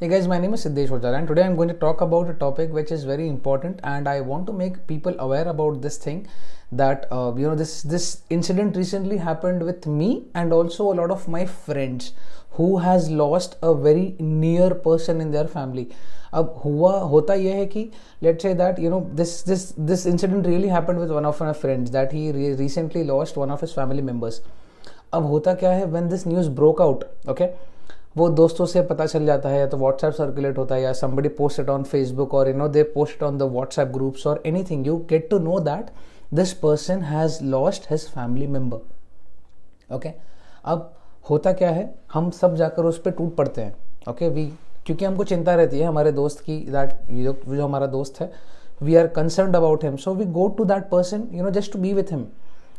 Hey guys, my name is Siddesh Ojala and today I'm going to talk about a topic which is very important and I want to make people aware about this thing that uh, you know this this incident recently happened with me and also a lot of my friends who has lost a very near person in their family अब हुआ होता यह है कि let say that you know this this this incident really happened with one of my friends that he recently lost one of his family members अब होता क्या है when this news broke out okay वो दोस्तों से पता चल जाता है या तो व्हाट्सएप सर्कुलेट होता है या somebody post it on Facebook और you know they post on the WhatsApp groups और anything you get to know that this person has lost his family member okay अब होता क्या है? हम सब जाकर उस पर टूट पड़ते हैं। Okay okay? वी क्योंकि हमको चिंता रहती है हमारे दोस्त की दैट जो जो हमारा दोस्त है we are concern about him so we go to that person you know just to be with him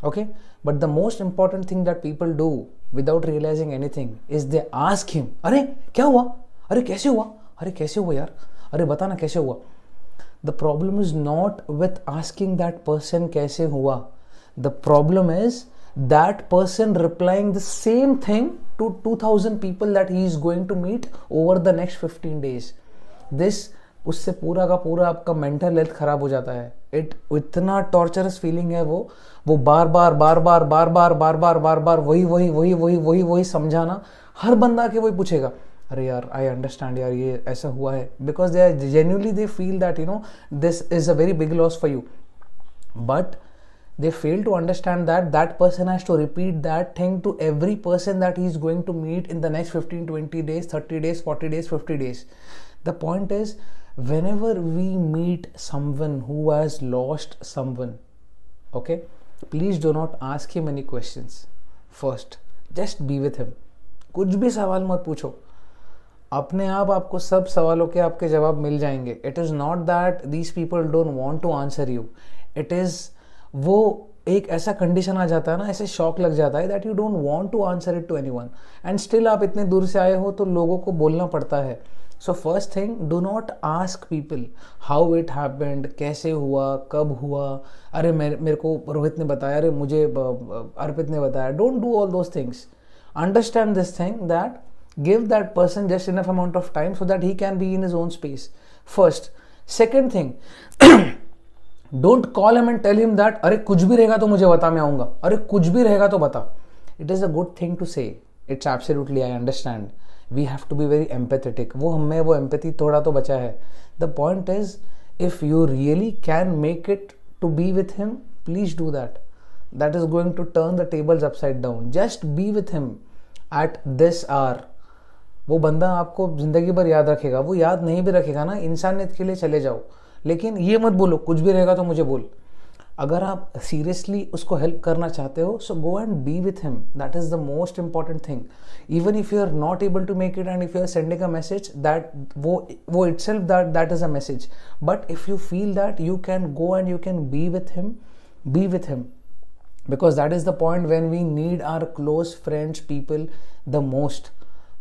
okay but the most important thing that people do without realising anything is they ask him अरे, क्या हुआ? अरे, कैसे हुआ? अरे, कैसे हुआ यार? अरे, बताना कैसे हुआ? The problem is not with asking that person कैसे हुआ. The problem is that person replying the same thing to two thousand people that he is going to meet over the next fifteen days this उससे पूरा का पूरा आपका mental health खराब हो जाता है. इट इतना टॉर्चरस फीलिंग है वो वो बार बार बार बार बार बार बार बार बार बार वही वही वही वही वही वही समझाना हर बंदा के वही पूछेगा, अरे यार आई अंडरस्टैंड यार, ये ऐसा हुआ है। Because they are genuinely they feel that you know this is a very big loss for you but they fail to understand that that person has to repeat that thing to every person that he is going to meet in the next fifteen twenty days thirty days forty days fifty days the point is whenever we meet someone who has lost someone, okay please do not ask him any question first just be with him कुछ भी सवाल मत पूछो। अपने आप आपको सब सवालों के आपके जवाब मिल जाएँगे। It is not that these people don't want to answer you it is वो एक ऐसा कंडीशन आ जाता है ना, ऐसे शॉक लग जाता है that you don't want to answer it to anyone and still आप इतने दूर से आए हो तो लोगों को बोलना पड़ता है। So first thing do not ask people how it happened कैसे हुआ, कब हुआ। अरे, मेरे मेरे को रोहित ने बताया, अरे, मुझे अर्पित ने बताया। Don't do all those things understand this thing that give that person just enough amount of time so that he can be in his own space first second thing don't call him and tell him that अरे, कुछ भी रहेगा तो मुझे बता, मैं आऊँगा। अरे, कुछ भी रहेगा तो बता. It is a good thing to say it's absolutely I understand we have to be very empathetic वो हमें वो एम्पैथी थोड़ा तो बचा है। The point is if you really can make it to be with him please do that that is going to turn the tables upside down just be with him at this hour वो बंदा आपको ज़िंदगी भर याद रखेगा। वो याद नहीं भी रखेगा ना, इंसानियत के लिए चले जाओ। लेकिन ये मत बोलो, कुछ भी रहेगा तो मुझे बोल। अगर आप सीरियसली उसको हेल्प करना चाहते हो so go and be with him that is the most important thing even if you are not able to make it and if you are sending a message that वो वो itself that that is a message but if you feel that you can go and you can be with him be with him because that is the point when we need are close friends people the most.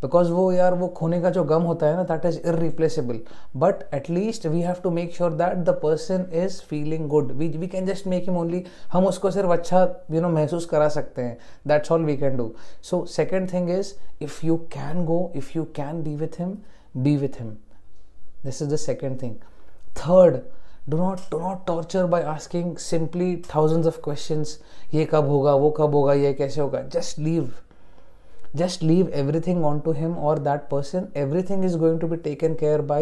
Because वो यार, वो खोने का जो गम होता है ना that is irreplaceable but at least we have to make sure that the person is feeling good we we can just make him only हम उसको सिर्फ़ अच्छा यू नो महसूस करा सकते हैं. That's all we can do so second thing is if you can go if you can be with him be with him this is the second thing third do not do not torture by asking simply thousands of question ये कब होगा, वो कब होगा, ये कैसे होगा? Just leave just leave everything onto him or that person everything is going to be taken care by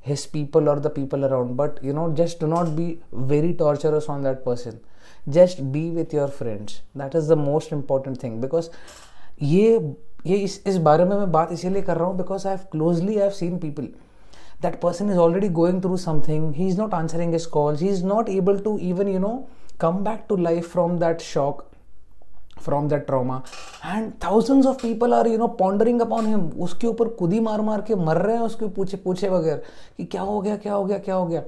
his people or the people around but you know just do not be very torturous on that person just be with your friends that is the most important thing because ये ये इस इस बारे में मैं बात इसीलिए कर रहा हूँ because I have closely I have seen people that person is already going through something he is not answering his calls he is not able to even you know come back to life from that shock From that trauma and thousands of people are you know pondering upon him उसके ऊपर खुद ही मार मार के मर रहे हैं उसके पूछे पूछे बगैर कि क्या हो गया क्या हो गया क्या हो गया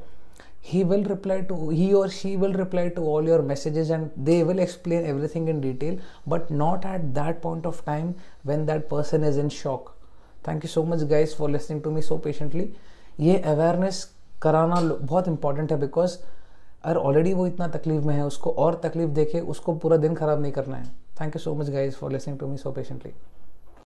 he will reply to he or she will reply to all your messages and they will explain everything in detail but not at that point of time when that person is in shock thank you so much guys for listening to me so patiently ये awareness कराना बहुत important है because अगर already वो इतना तकलीफ़ में है, उसको और तकलीफ़ देखे उसको पूरा दिन खराब नहीं करना है। Thank you so much guys for listening to me so patiently